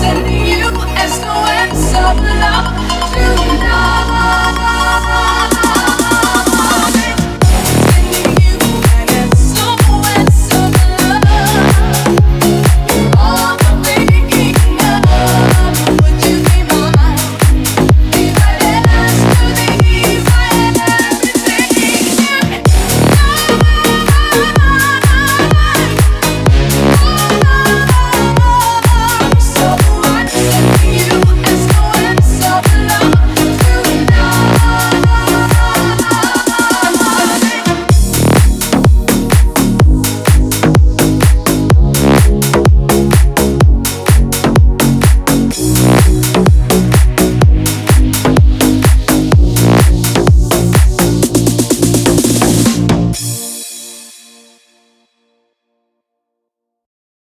sending you SOS of love.